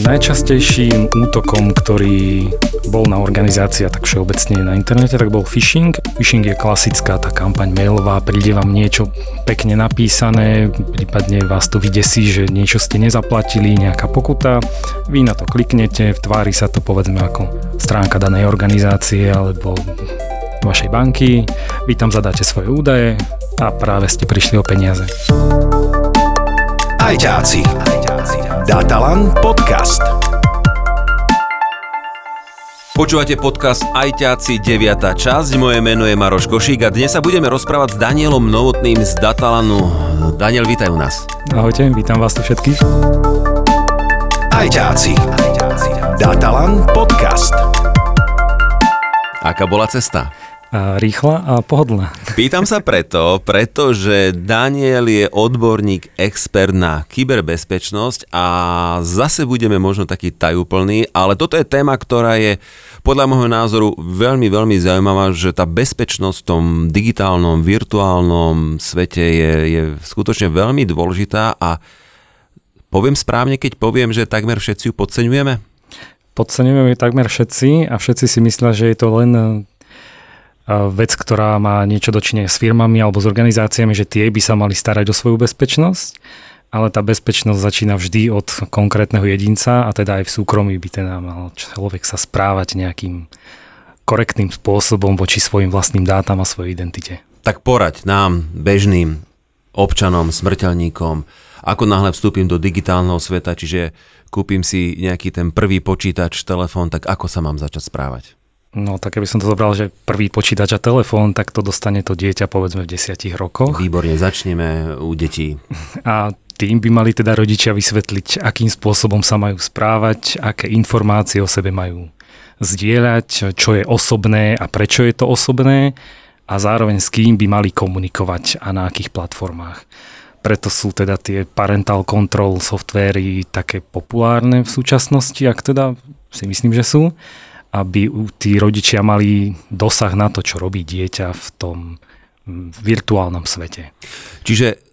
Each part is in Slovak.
Najčastejším útokom, ktorý bol na organizácia tak všeobecne na internete, tak bol phishing. Phishing je klasická tá kampaň mailová, príde vám niečo pekne napísané, prípadne vás to vydesí, že niečo ste nezaplatili, nejaká pokuta. Vy na to kliknete, tvári sa to povedzme ako stránka danej organizácie alebo vašej banky, vy tam zadáte svoje údaje a práve ste prišli o peniaze. Ajťáci. Datalan podcast. Počúvate podcast Ajťáci 9. časť, moje meno je Maroš Košík a dnes sa budeme rozprávať s Danielom Novotným z Datalanu. Daniel, vítaj u nás. Ahojte, vítam vás tu všetkých. Ajťáci. Datalan podcast. Aká bola cesta? Rýchla a pohodlná. Pýtam sa preto, pretože Daniel je odborník, expert na kyberbezpečnosť a zase budeme možno taký tajúplný, ale toto je téma, ktorá je podľa môjho názoru veľmi, veľmi zaujímavá, že tá bezpečnosť v tom digitálnom, virtuálnom svete je, je skutočne veľmi dôležitá a poviem správne, keď poviem, že takmer všetci ju podceňujeme? Podceňujeme ju takmer všetci a všetci si myslia, že je to len vec, ktorá má niečo dočinenia s firmami alebo s organizáciami, že tie by sa mali starať o svoju bezpečnosť, ale tá bezpečnosť začína vždy od konkrétneho jedinca a teda aj v súkromí by teda mal človek sa správať nejakým korektným spôsobom voči svojim vlastným dátam a svojej identite. Tak poraď nám, bežným občanom, smrteľníkom, ako náhle vstúpim do digitálneho sveta, čiže kúpim si nejaký ten prvý počítač, telefón, tak ako sa mám začať správať? No tak keby som to zobral, že prvý počítač a telefón, tak to dostane to dieťa povedzme v desiatich rokoch. Výborne, začneme u detí. A tým by mali teda rodičia vysvetliť, akým spôsobom sa majú správať, aké informácie o sebe majú zdieľať, čo je osobné a prečo je to osobné a zároveň s kým by mali komunikovať a na akých platformách. Preto sú teda tie parental control softvery také populárne v súčasnosti, ak teda si myslím, že sú aby tí rodičia mali dosah na to, čo robí dieťa v tom virtuálnom svete. Čiže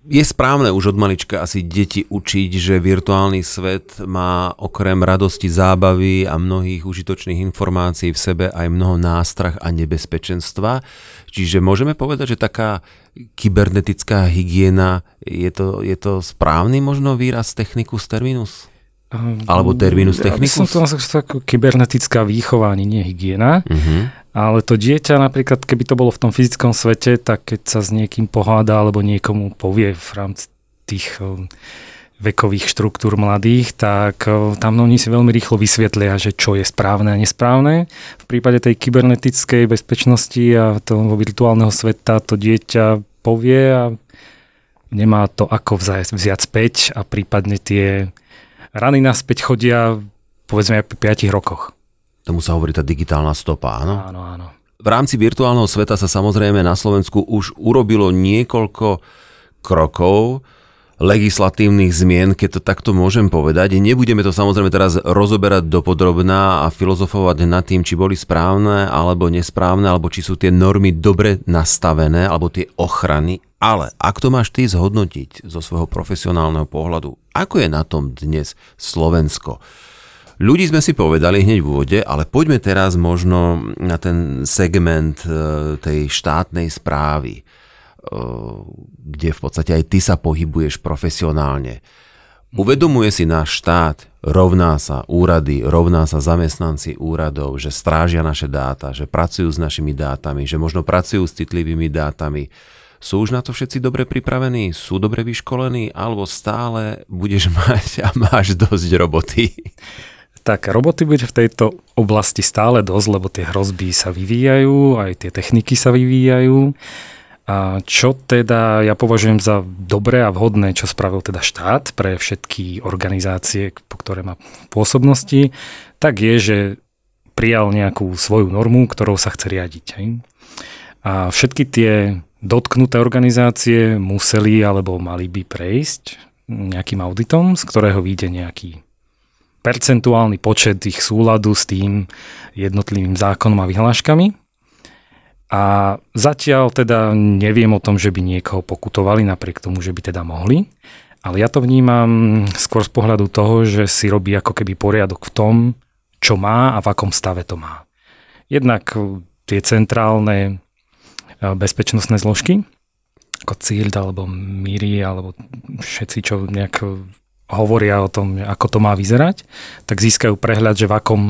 je správne už od malička asi deti učiť, že virtuálny svet má okrem radosti, zábavy a mnohých užitočných informácií v sebe aj mnoho nástrach a nebezpečenstva. Čiže môžeme povedať, že taká kybernetická hygiena, je to, je to správny možno výraz technicus terminus? Alebo terminus technicus? Ja som to ako kybernetická výchova, ani nie hygiena. Uh-huh. Ale to dieťa napríklad, keby to bolo v tom fyzickom svete, tak keď sa s niekým poháda alebo niekomu povie v rámci tých vekových štruktúr mladých, tak tam oni si veľmi rýchlo vysvetlia, že čo je správne a nesprávne. V prípade tej kybernetickej bezpečnosti a toho virtuálneho sveta to dieťa povie a nemá to ako vziať späť a prípadne tie rany naspäť chodia povedzme aj po 5 rokoch. Tomu sa hovorí tá digitálna stopa, áno? Áno, áno. V rámci virtuálneho sveta sa samozrejme na Slovensku už urobilo niekoľko krokov, legislatívnych zmien, keď to takto môžem povedať. Nebudeme to samozrejme teraz rozoberať dopodrobná a filozofovať nad tým, či boli správne alebo nesprávne, alebo či sú tie normy dobre nastavené, alebo tie ochrany. Ale ak to máš ty zhodnotiť zo svojho profesionálneho pohľadu, ako je na tom dnes Slovensko? Ľudí sme si povedali hneď v úvode, ale poďme teraz možno na ten segment e, tej štátnej správy kde v podstate aj ty sa pohybuješ profesionálne. Uvedomuje si náš štát, rovná sa úrady, rovná sa zamestnanci úradov, že strážia naše dáta, že pracujú s našimi dátami, že možno pracujú s citlivými dátami. Sú už na to všetci dobre pripravení? Sú dobre vyškolení? Alebo stále budeš mať a máš dosť roboty? Tak roboty bude v tejto oblasti stále dosť, lebo tie hrozby sa vyvíjajú, aj tie techniky sa vyvíjajú. A čo teda ja považujem za dobré a vhodné, čo spravil teda štát pre všetky organizácie, po ktoré má pôsobnosti, tak je, že prijal nejakú svoju normu, ktorou sa chce riadiť. Hej? A všetky tie dotknuté organizácie museli alebo mali by prejsť nejakým auditom, z ktorého vyjde nejaký percentuálny počet ich súladu s tým jednotlivým zákonom a vyhláškami. A zatiaľ teda neviem o tom, že by niekoho pokutovali, napriek tomu, že by teda mohli. Ale ja to vnímam skôr z pohľadu toho, že si robí ako keby poriadok v tom, čo má a v akom stave to má. Jednak tie centrálne e, bezpečnostné zložky, ako CIRD alebo MIRI, alebo všetci, čo nejak hovoria o tom, ako to má vyzerať, tak získajú prehľad, že v akom,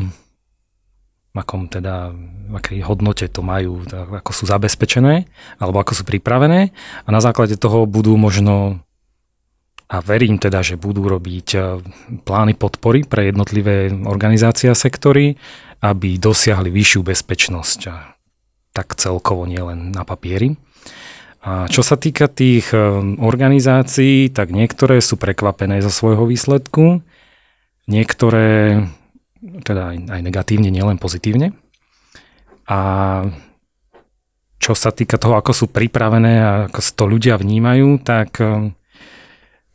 akom teda, v akej hodnote to majú, ako sú zabezpečené, alebo ako sú pripravené a na základe toho budú možno a verím teda, že budú robiť e, plány podpory pre jednotlivé organizácie a sektory, aby dosiahli vyššiu bezpečnosť. Tak celkovo, nielen na papieri. A čo sa týka tých e, organizácií, tak niektoré sú prekvapené zo svojho výsledku, niektoré teda aj, aj negatívne, nielen pozitívne. A čo sa týka toho, ako sú pripravené a ako to ľudia vnímajú, tak e,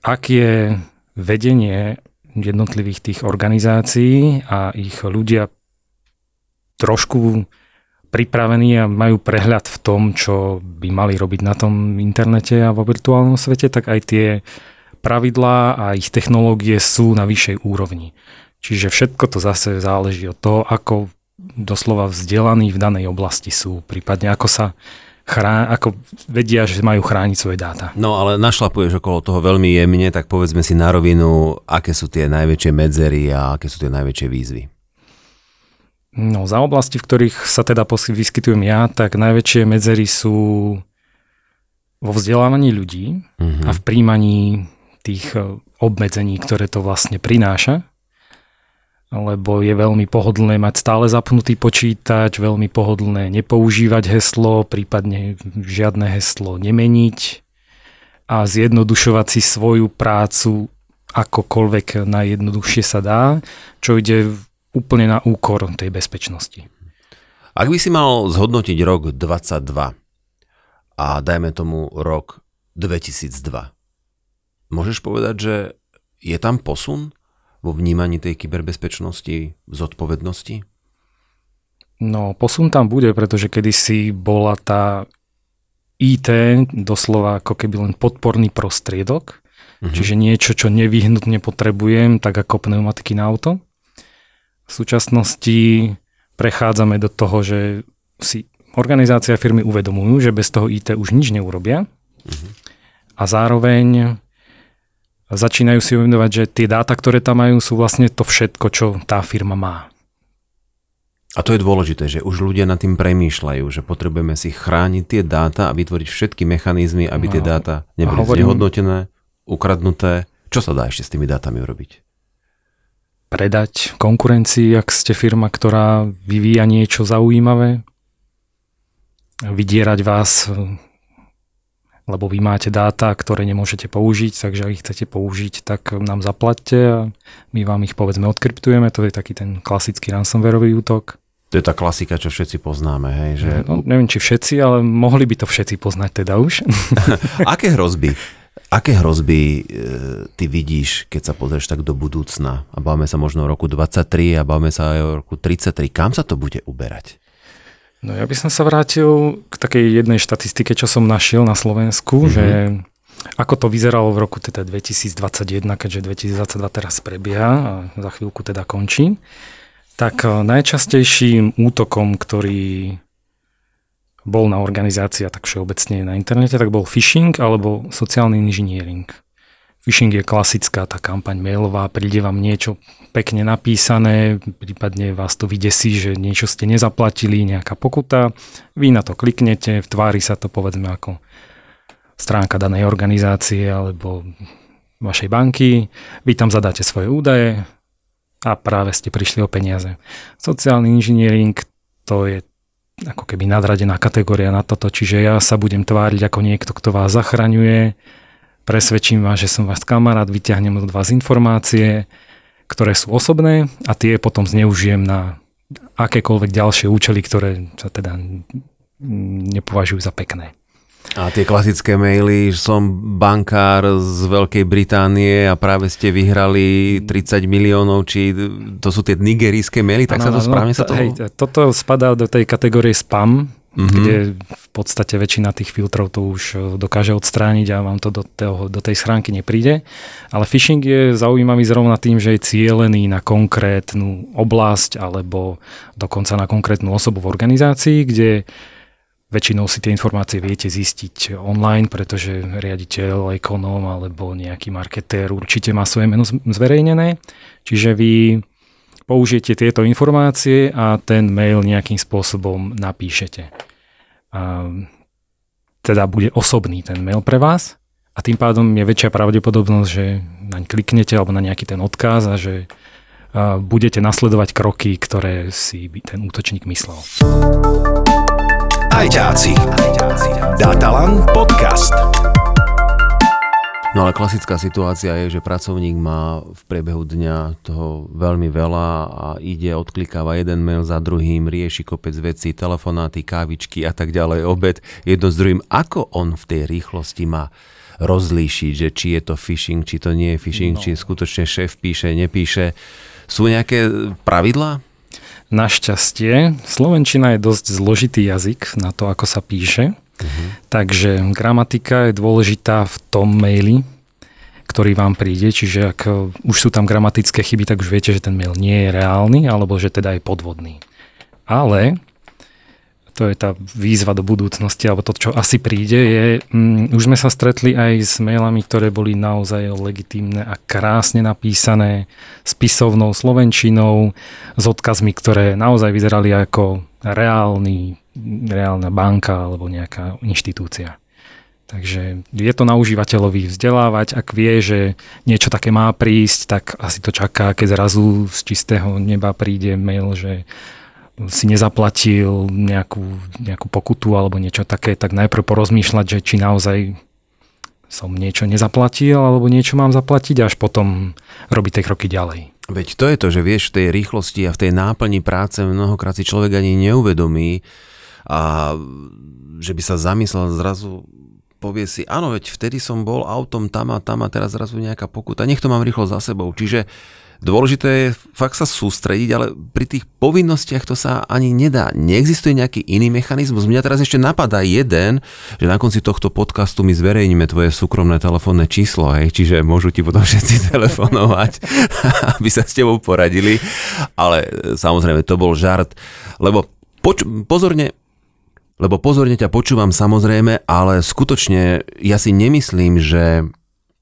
ak je vedenie jednotlivých tých organizácií a ich ľudia trošku pripravení a majú prehľad v tom, čo by mali robiť na tom internete a vo virtuálnom svete, tak aj tie pravidlá a ich technológie sú na vyššej úrovni. Čiže všetko to zase záleží od toho, ako doslova vzdelaní v danej oblasti sú, prípadne ako sa chrá, ako vedia, že majú chrániť svoje dáta. No ale našlapuješ okolo toho veľmi jemne, tak povedzme si na rovinu, aké sú tie najväčšie medzery a aké sú tie najväčšie výzvy. No za oblasti, v ktorých sa teda vyskytujem ja, tak najväčšie medzery sú vo vzdelávaní ľudí uh-huh. a v príjmaní tých e, obmedzení, ktoré to vlastne prináša lebo je veľmi pohodlné mať stále zapnutý počítač, veľmi pohodlné nepoužívať heslo, prípadne žiadne heslo nemeniť a zjednodušovať si svoju prácu akokoľvek najjednoduchšie sa dá, čo ide úplne na úkor tej bezpečnosti. Ak by si mal zhodnotiť rok 22 a dajme tomu rok 2002, môžeš povedať, že je tam posun? Vo vnímaní tej kyberbezpečnosti, zodpovednosti? No, posun tam bude, pretože kedysi bola tá IT doslova ako keby len podporný prostriedok, uh-huh. čiže niečo, čo nevyhnutne potrebujem, tak ako pneumatiky na auto. V súčasnosti prechádzame do toho, že si organizácia firmy uvedomujú, že bez toho IT už nič neurobia uh-huh. a zároveň začínajú si uvedomovať, že tie dáta, ktoré tam majú, sú vlastne to všetko, čo tá firma má. A to je dôležité, že už ľudia nad tým premýšľajú, že potrebujeme si chrániť tie dáta a vytvoriť všetky mechanizmy, aby tie no, dáta neboli hovorím, znehodnotené, ukradnuté. Čo sa dá ešte s tými dátami urobiť? Predať konkurencii, ak ste firma, ktorá vyvíja niečo zaujímavé. Vydierať vás lebo vy máte dáta, ktoré nemôžete použiť, takže ak ich chcete použiť, tak nám zaplatte a my vám ich povedzme odkryptujeme, to je taký ten klasický ransomwareový útok. To je tá klasika, čo všetci poznáme, hej? Že... No, neviem, či všetci, ale mohli by to všetci poznať teda už. Aké hrozby? Aké hrozby e, ty vidíš, keď sa pozrieš tak do budúcna? A bavíme sa možno o roku 23 a bavíme sa aj o roku 33. Kam sa to bude uberať? No ja by som sa vrátil k takej jednej štatistike, čo som našiel na Slovensku, mm-hmm. že ako to vyzeralo v roku teda 2021, keďže 2022 teraz prebieha a za chvíľku teda končí, tak eh, najčastejším útokom, ktorý bol na organizácia tak všeobecne na internete, tak bol phishing alebo sociálny inžiniering. Phishing je klasická tá kampaň mailová, príde vám niečo pekne napísané, prípadne vás to vydesí, že niečo ste nezaplatili, nejaká pokuta, vy na to kliknete, v tvári sa to povedzme ako stránka danej organizácie alebo vašej banky, vy tam zadáte svoje údaje a práve ste prišli o peniaze. Sociálny inžiniering to je ako keby nadradená kategória na toto, čiže ja sa budem tváriť ako niekto, kto vás zachraňuje, presvedčím vás, že som váš kamarát, vyťahnem od vás informácie, ktoré sú osobné a tie potom zneužijem na akékoľvek ďalšie účely, ktoré sa teda nepovažujú za pekné. A tie klasické maily, že som bankár z Veľkej Británie a práve ste vyhrali 30 miliónov, či to sú tie nigerijské maily, tak ano, sa to správne no, sa to... Hej, toto spadá do tej kategórie spam, mm-hmm. kde v podstate väčšina tých filtrov to už e, dokáže odstrániť a vám to do, toho, do tej schránky nepríde. Ale phishing je zaujímavý zrovna tým, že je cielený na konkrétnu oblasť alebo dokonca na konkrétnu osobu v organizácii, kde väčšinou si tie informácie viete zistiť online, pretože riaditeľ, ekonóm alebo nejaký marketér určite má svoje meno zverejnené. Čiže vy použijete tieto informácie a ten mail nejakým spôsobom napíšete. Teda bude osobný ten mail pre vás a tým pádom je väčšia pravdepodobnosť, že naň kliknete alebo na nejaký ten odkaz a že budete nasledovať kroky, ktoré si ten útočník myslel. Ajťáci. Datalan podcast. No ale klasická situácia je, že pracovník má v priebehu dňa toho veľmi veľa a ide, odklikáva jeden mail za druhým, rieši kopec vecí, telefonáty, kávičky a tak ďalej, obed, jedno s druhým. Ako on v tej rýchlosti má rozlíšiť, že či je to phishing, či to nie je phishing, no. či skutočne šéf píše, nepíše. Sú nejaké pravidlá? Našťastie, Slovenčina je dosť zložitý jazyk na to, ako sa píše. Takže gramatika je dôležitá v tom maili, ktorý vám príde, čiže ak už sú tam gramatické chyby, tak už viete, že ten mail nie je reálny, alebo že teda je podvodný. Ale to je tá výzva do budúcnosti, alebo to, čo asi príde, je, um, už sme sa stretli aj s mailami, ktoré boli naozaj legitímne a krásne napísané, spisovnou slovenčinou, s odkazmi, ktoré naozaj vyzerali ako reálny, reálna banka alebo nejaká inštitúcia. Takže je to na užívateľovi vzdelávať, ak vie, že niečo také má prísť, tak asi to čaká, keď zrazu z čistého neba príde mail, že si nezaplatil nejakú, nejakú pokutu alebo niečo také, tak najprv porozmýšľať, že či naozaj som niečo nezaplatil alebo niečo mám zaplatiť, až potom robiť tie kroky ďalej. Veď to je to, že vieš v tej rýchlosti a v tej náplni práce mnohokrát si človek ani neuvedomí a že by sa zamyslel zrazu povie si, áno, veď vtedy som bol autom tam a tam a teraz zrazu nejaká pokuta, nech to mám rýchlo za sebou. Čiže Dôležité je fakt sa sústrediť, ale pri tých povinnostiach to sa ani nedá. Neexistuje nejaký iný mechanizmus. Mňa teraz ešte napadá jeden, že na konci tohto podcastu my zverejníme tvoje súkromné telefónne číslo, hej, čiže môžu ti potom všetci telefonovať, aby sa s tebou poradili. Ale samozrejme, to bol žart, lebo poč- pozorne lebo pozorne ťa počúvam samozrejme, ale skutočne ja si nemyslím, že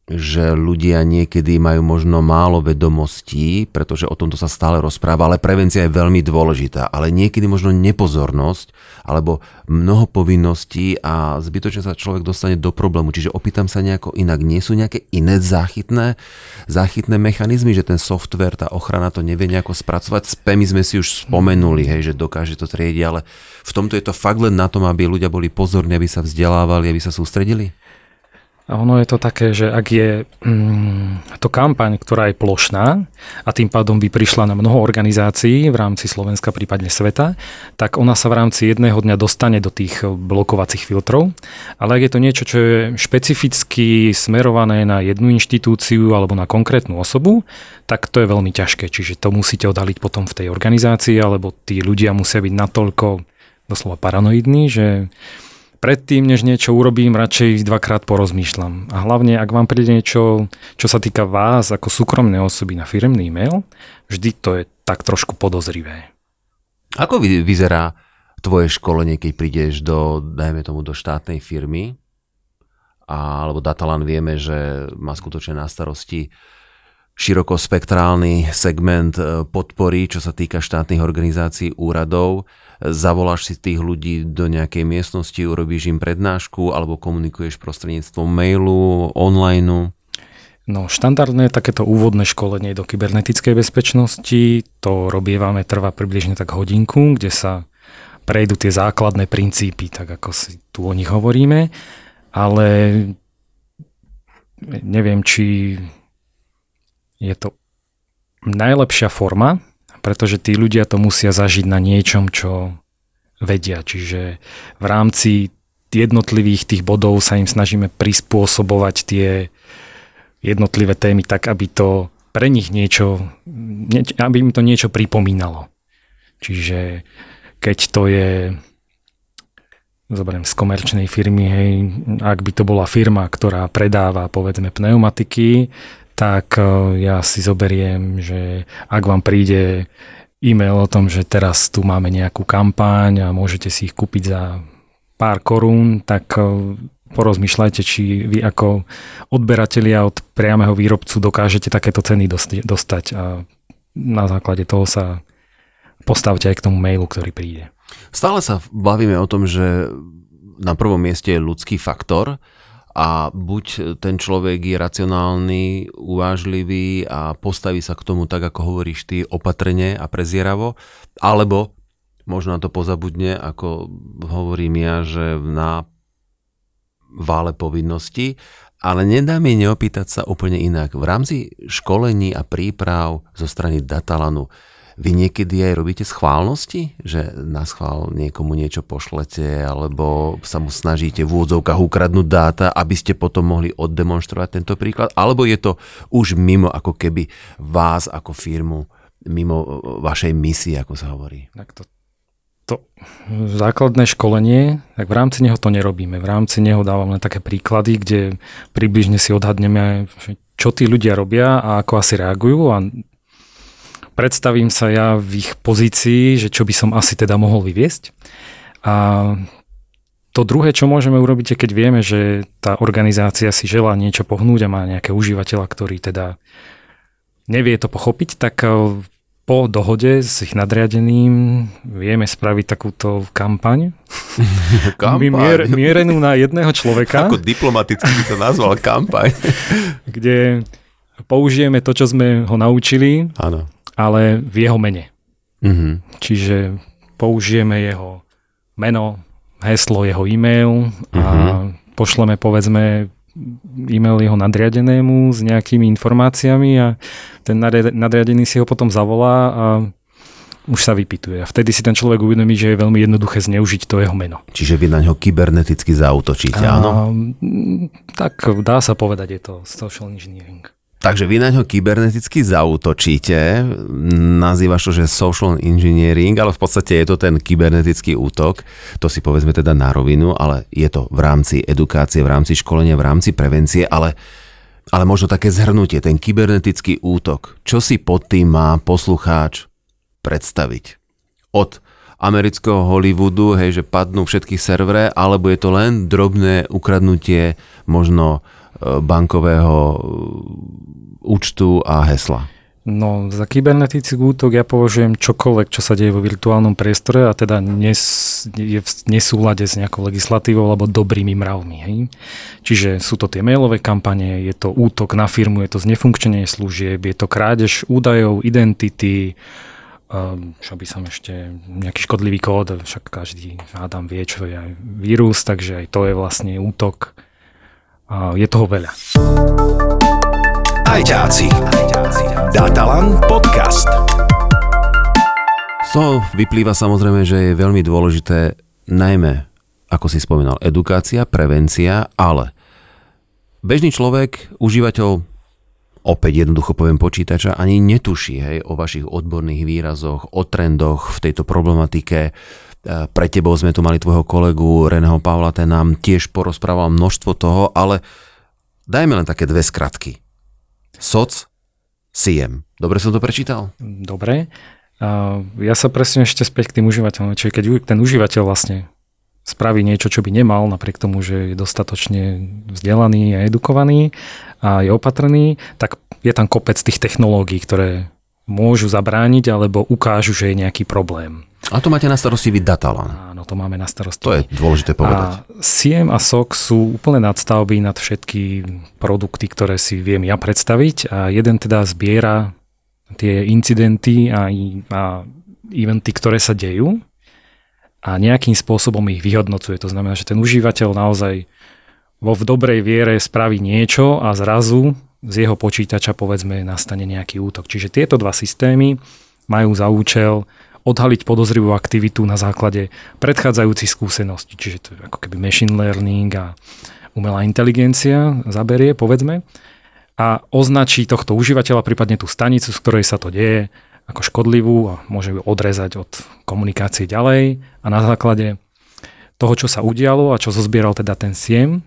že ľudia niekedy majú možno málo vedomostí, pretože o tomto sa stále rozpráva, ale prevencia je veľmi dôležitá. Ale niekedy možno nepozornosť alebo mnoho povinností a zbytočne sa človek dostane do problému. Čiže opýtam sa nejako inak. Nie sú nejaké iné záchytné, záchytné mechanizmy, že ten software, tá ochrana to nevie nejako spracovať? Spamy sme si už spomenuli, hej, že dokáže to triediť, ale v tomto je to fakt len na tom, aby ľudia boli pozorní, aby sa vzdelávali, aby sa sústredili? Ono je to také, že ak je mm, to kampaň, ktorá je plošná a tým pádom by prišla na mnoho organizácií v rámci Slovenska, prípadne sveta, tak ona sa v rámci jedného dňa dostane do tých blokovacích filtrov. Ale ak je to niečo, čo je špecificky smerované na jednu inštitúciu alebo na konkrétnu osobu, tak to je veľmi ťažké. Čiže to musíte odhaliť potom v tej organizácii, alebo tí ľudia musia byť natoľko doslova paranoidní, že predtým, než niečo urobím, radšej dvakrát porozmýšľam. A hlavne, ak vám príde niečo, čo sa týka vás ako súkromné osoby na firmný e-mail, vždy to je tak trošku podozrivé. Ako vyzerá tvoje školenie, keď prídeš do, dajme tomu, do štátnej firmy, a, alebo Datalan vieme, že má skutočne na starosti širokospektrálny segment e, podpory, čo sa týka štátnych organizácií, úradov. Zavoláš si tých ľudí do nejakej miestnosti, urobíš im prednášku alebo komunikuješ prostredníctvom mailu, online. No, štandardné takéto úvodné školenie do kybernetickej bezpečnosti, to robievame, trvá približne tak hodinku, kde sa prejdú tie základné princípy, tak ako si tu o nich hovoríme, ale neviem, či je to najlepšia forma, pretože tí ľudia to musia zažiť na niečom, čo vedia. Čiže v rámci jednotlivých tých bodov sa im snažíme prispôsobovať tie jednotlivé témy tak, aby to pre nich niečo, aby im to niečo pripomínalo. Čiže keď to je zoberiem z komerčnej firmy, hej, ak by to bola firma, ktorá predáva povedzme pneumatiky, tak e, ja si zoberiem, že ak vám príde e-mail o tom, že teraz tu máme nejakú kampaň a môžete si ich kúpiť za pár korún, tak e, porozmýšľajte, či vy ako odberatelia od priameho výrobcu dokážete takéto ceny dostať a na základe toho sa postavte aj k tomu mailu, ktorý príde. Stále sa bavíme o tom, že na prvom mieste je ľudský faktor a buď ten človek je racionálny, uvážlivý a postaví sa k tomu tak, ako hovoríš ty, opatrne a prezieravo, alebo možno to pozabudne, ako hovorím ja, že na vále povinnosti, ale nedá mi neopýtať sa úplne inak. V rámci školení a príprav zo strany Datalanu vy niekedy aj robíte schválnosti? Že na schvál niekomu niečo pošlete alebo sa mu snažíte v úvodzovkách ukradnúť dáta, aby ste potom mohli oddemonstrovať tento príklad? Alebo je to už mimo ako keby vás ako firmu, mimo vašej misie, ako sa hovorí? Tak to, to základné školenie, tak v rámci neho to nerobíme. V rámci neho dávam len také príklady, kde približne si odhadneme, čo tí ľudia robia a ako asi reagujú a predstavím sa ja v ich pozícii, že čo by som asi teda mohol vyviesť. A to druhé, čo môžeme urobiť, je keď vieme, že tá organizácia si želá niečo pohnúť a má nejaké užívateľa, ktorý teda nevie to pochopiť, tak e, po dohode s ich nadriadeným vieme spraviť takúto kampaň. kampaň. Mier, mierenú na jedného človeka. Ako diplomaticky by to nazval kampaň. kde použijeme to, čo sme ho naučili. Áno ale v jeho mene. Mm-hmm. Čiže použijeme jeho meno, heslo, jeho e-mail a mm-hmm. pošleme povedzme e-mail jeho nadriadenému s nejakými informáciami a ten nadriadený si ho potom zavolá a už sa vypituje. A vtedy si ten človek uvedomí, že je veľmi jednoduché zneužiť to jeho meno. Čiže vy na ňo kyberneticky zautočíte, áno? tak dá sa povedať, je to social engineering. Takže vy na ňo kyberneticky zautočíte, nazývaš to, že social engineering, ale v podstate je to ten kybernetický útok, to si povedzme teda na rovinu, ale je to v rámci edukácie, v rámci školenia, v rámci prevencie, ale, ale možno také zhrnutie, ten kybernetický útok, čo si pod tým má poslucháč predstaviť? Od amerického Hollywoodu, hej, že padnú všetky servere, alebo je to len drobné ukradnutie možno bankového účtu a hesla? No, za kybernetický útok ja považujem čokoľvek, čo sa deje vo virtuálnom priestore a teda nes, je v nesúlade s nejakou legislatívou alebo dobrými mravmi. Hej? Čiže sú to tie mailové kampane, je to útok na firmu, je to znefunkčenie služieb, je to krádež údajov, identity, um, čo by som ešte, nejaký škodlivý kód, však každý hádam vie, čo je vírus, takže aj to je vlastne útok. Je toho veľa. Ajťáci. Datalan podcast. Z toho vyplýva samozrejme, že je veľmi dôležité najmä, ako si spomínal, edukácia, prevencia, ale bežný človek, užívateľ opäť jednoducho poviem počítača, ani netuší hej, o vašich odborných výrazoch, o trendoch v tejto problematike. Pre tebou sme tu mali tvojho kolegu Reného Pavla, ten nám tiež porozprával množstvo toho, ale dajme len také dve skratky. SOC SIEM. Dobre som to prečítal? Dobre. Ja sa presne ešte späť k tým užívateľom. Čiže keď ten užívateľ vlastne spraví niečo, čo by nemal, napriek tomu, že je dostatočne vzdelaný a edukovaný a je opatrný, tak je tam kopec tých technológií, ktoré môžu zabrániť alebo ukážu, že je nejaký problém. A to máte na starosti vy Datalan. Áno, to máme na starosti. To je dôležité povedať. A SIEM a SOC sú úplne nadstavby nad všetky produkty, ktoré si viem ja predstaviť a jeden teda zbiera tie incidenty a, a eventy, ktoré sa dejú a nejakým spôsobom ich vyhodnocuje. To znamená, že ten užívateľ naozaj vo v dobrej viere spraví niečo a zrazu z jeho počítača povedzme nastane nejaký útok. Čiže tieto dva systémy majú za účel odhaliť podozrivú aktivitu na základe predchádzajúcich skúseností. Čiže to je ako keby machine learning a umelá inteligencia zaberie, povedzme, a označí tohto užívateľa, prípadne tú stanicu, z ktorej sa to deje, ako škodlivú a môže ju odrezať od komunikácie ďalej a na základe toho, čo sa udialo a čo zozbieral teda ten SIEM,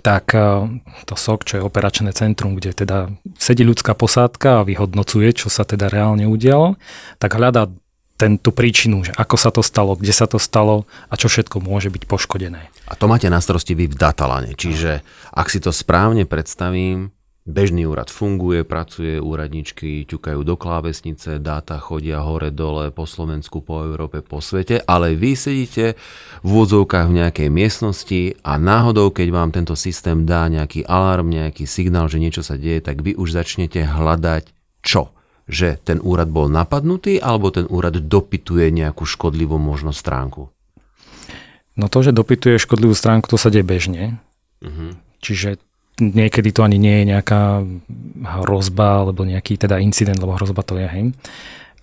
tak uh, to SOK, čo je operačné centrum, kde teda sedí ľudská posádka a vyhodnocuje, čo sa teda reálne udialo, tak hľadá ten, tú príčinu, že ako sa to stalo, kde sa to stalo a čo všetko môže byť poškodené. A to máte na starosti vy v datalane, čiže ak si to správne predstavím, bežný úrad funguje, pracuje, úradničky ťukajú do klávesnice, dáta chodia hore, dole, po Slovensku, po Európe, po svete, ale vy sedíte v úvodzovkách v nejakej miestnosti a náhodou, keď vám tento systém dá nejaký alarm, nejaký signál, že niečo sa deje, tak vy už začnete hľadať čo? Že ten úrad bol napadnutý, alebo ten úrad dopytuje nejakú škodlivú možno stránku? No to, že dopytuje škodlivú stránku, to sa deje bežne. Uh-huh. Čiže niekedy to ani nie je nejaká hrozba, alebo nejaký teda incident, lebo hrozba to je, hej.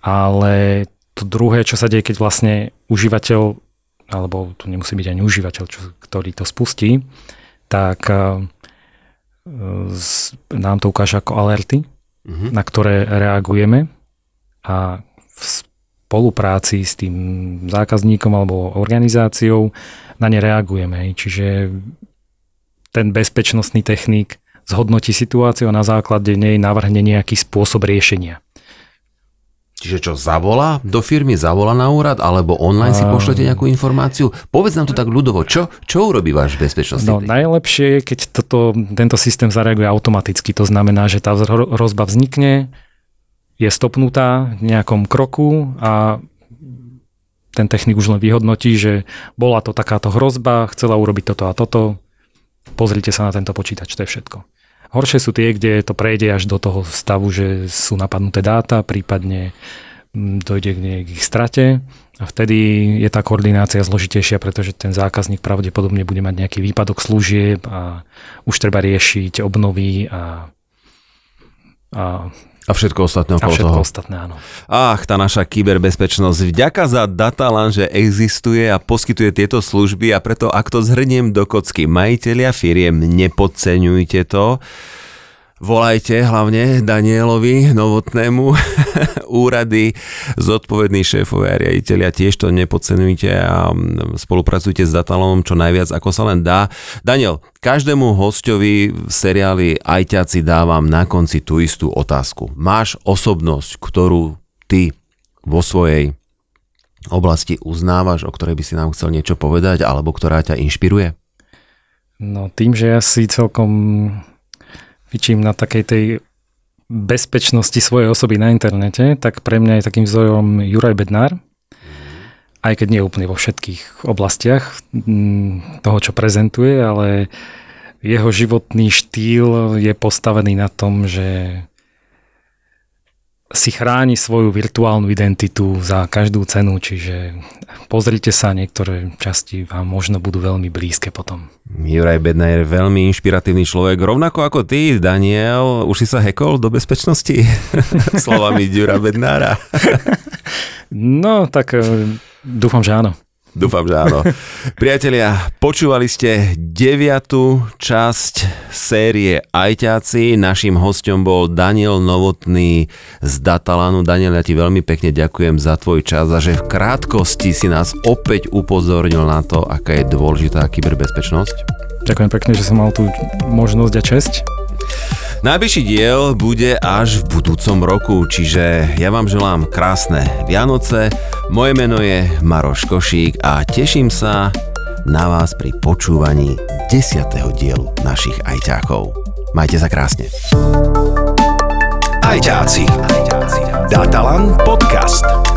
Ale to druhé, čo sa deje, keď vlastne užívateľ, alebo to nemusí byť ani užívateľ, čo, ktorý to spustí, tak uh, nám to ukáže ako alerty, uh-huh. na ktoré reagujeme a v spolupráci s tým zákazníkom alebo organizáciou na ne reagujeme. Čiže ten bezpečnostný technik zhodnotí situáciu a na základe nej navrhne nejaký spôsob riešenia. Čiže čo, zavolá do firmy, zavolá na úrad, alebo online si pošlete nejakú informáciu? Povedz nám to tak ľudovo, čo, čo urobí váš bezpečnostný? No najlepšie je, keď toto, tento systém zareaguje automaticky. To znamená, že tá hrozba vznikne, je stopnutá v nejakom kroku a ten technik už len vyhodnotí, že bola to takáto hrozba, chcela urobiť toto a toto, pozrite sa na tento počítač, to je všetko. Horšie sú tie, kde to prejde až do toho stavu, že sú napadnuté dáta, prípadne mm, dojde k ich strate. A vtedy je tá koordinácia zložitejšia, pretože ten zákazník pravdepodobne bude mať nejaký výpadok služieb a už treba riešiť obnovy a, a a všetko ostatné okolo A všetko toho. ostatné, áno. Ach, tá naša kyberbezpečnosť. Vďaka za Datalan, že existuje a poskytuje tieto služby a preto, ak to zhrniem do kocky, majiteľia firiem, nepodceňujte to. Volajte hlavne Danielovi Novotnému, úrady, zodpovední šéfové a riaditeľia, tiež to nepodcenujte a spolupracujte s Datalom čo najviac, ako sa len dá. Daniel, každému hostovi v seriáli Ajťaci dávam na konci tú istú otázku. Máš osobnosť, ktorú ty vo svojej oblasti uznávaš, o ktorej by si nám chcel niečo povedať, alebo ktorá ťa inšpiruje? No tým, že ja si celkom fičím na takej tej bezpečnosti svojej osoby na internete, tak pre mňa je takým vzorom Juraj Bednár, aj keď nie úplne vo všetkých oblastiach mm, toho, čo prezentuje, ale jeho životný štýl je postavený na tom, že si chráni svoju virtuálnu identitu za každú cenu, čiže pozrite sa, niektoré časti vám možno budú veľmi blízke potom. Juraj Bedna je veľmi inšpiratívny človek, rovnako ako ty, Daniel. Už si sa hekol do bezpečnosti? Slovami Jura Bednára. no, tak eh, dúfam, že áno. Dúfam, že áno. Priatelia, počúvali ste deviatú časť série Ajťáci. Naším hostom bol Daniel Novotný z Datalanu. Daniel, ja ti veľmi pekne ďakujem za tvoj čas a že v krátkosti si nás opäť upozornil na to, aká je dôležitá kyberbezpečnosť. Ďakujem pekne, že som mal tú možnosť a česť. Najbližší diel bude až v budúcom roku, čiže ja vám želám krásne Vianoce. Moje meno je Maroš Košík a teším sa na vás pri počúvaní 10. dielu našich ajťákov. Majte sa krásne. Ajťáci. Datalan podcast.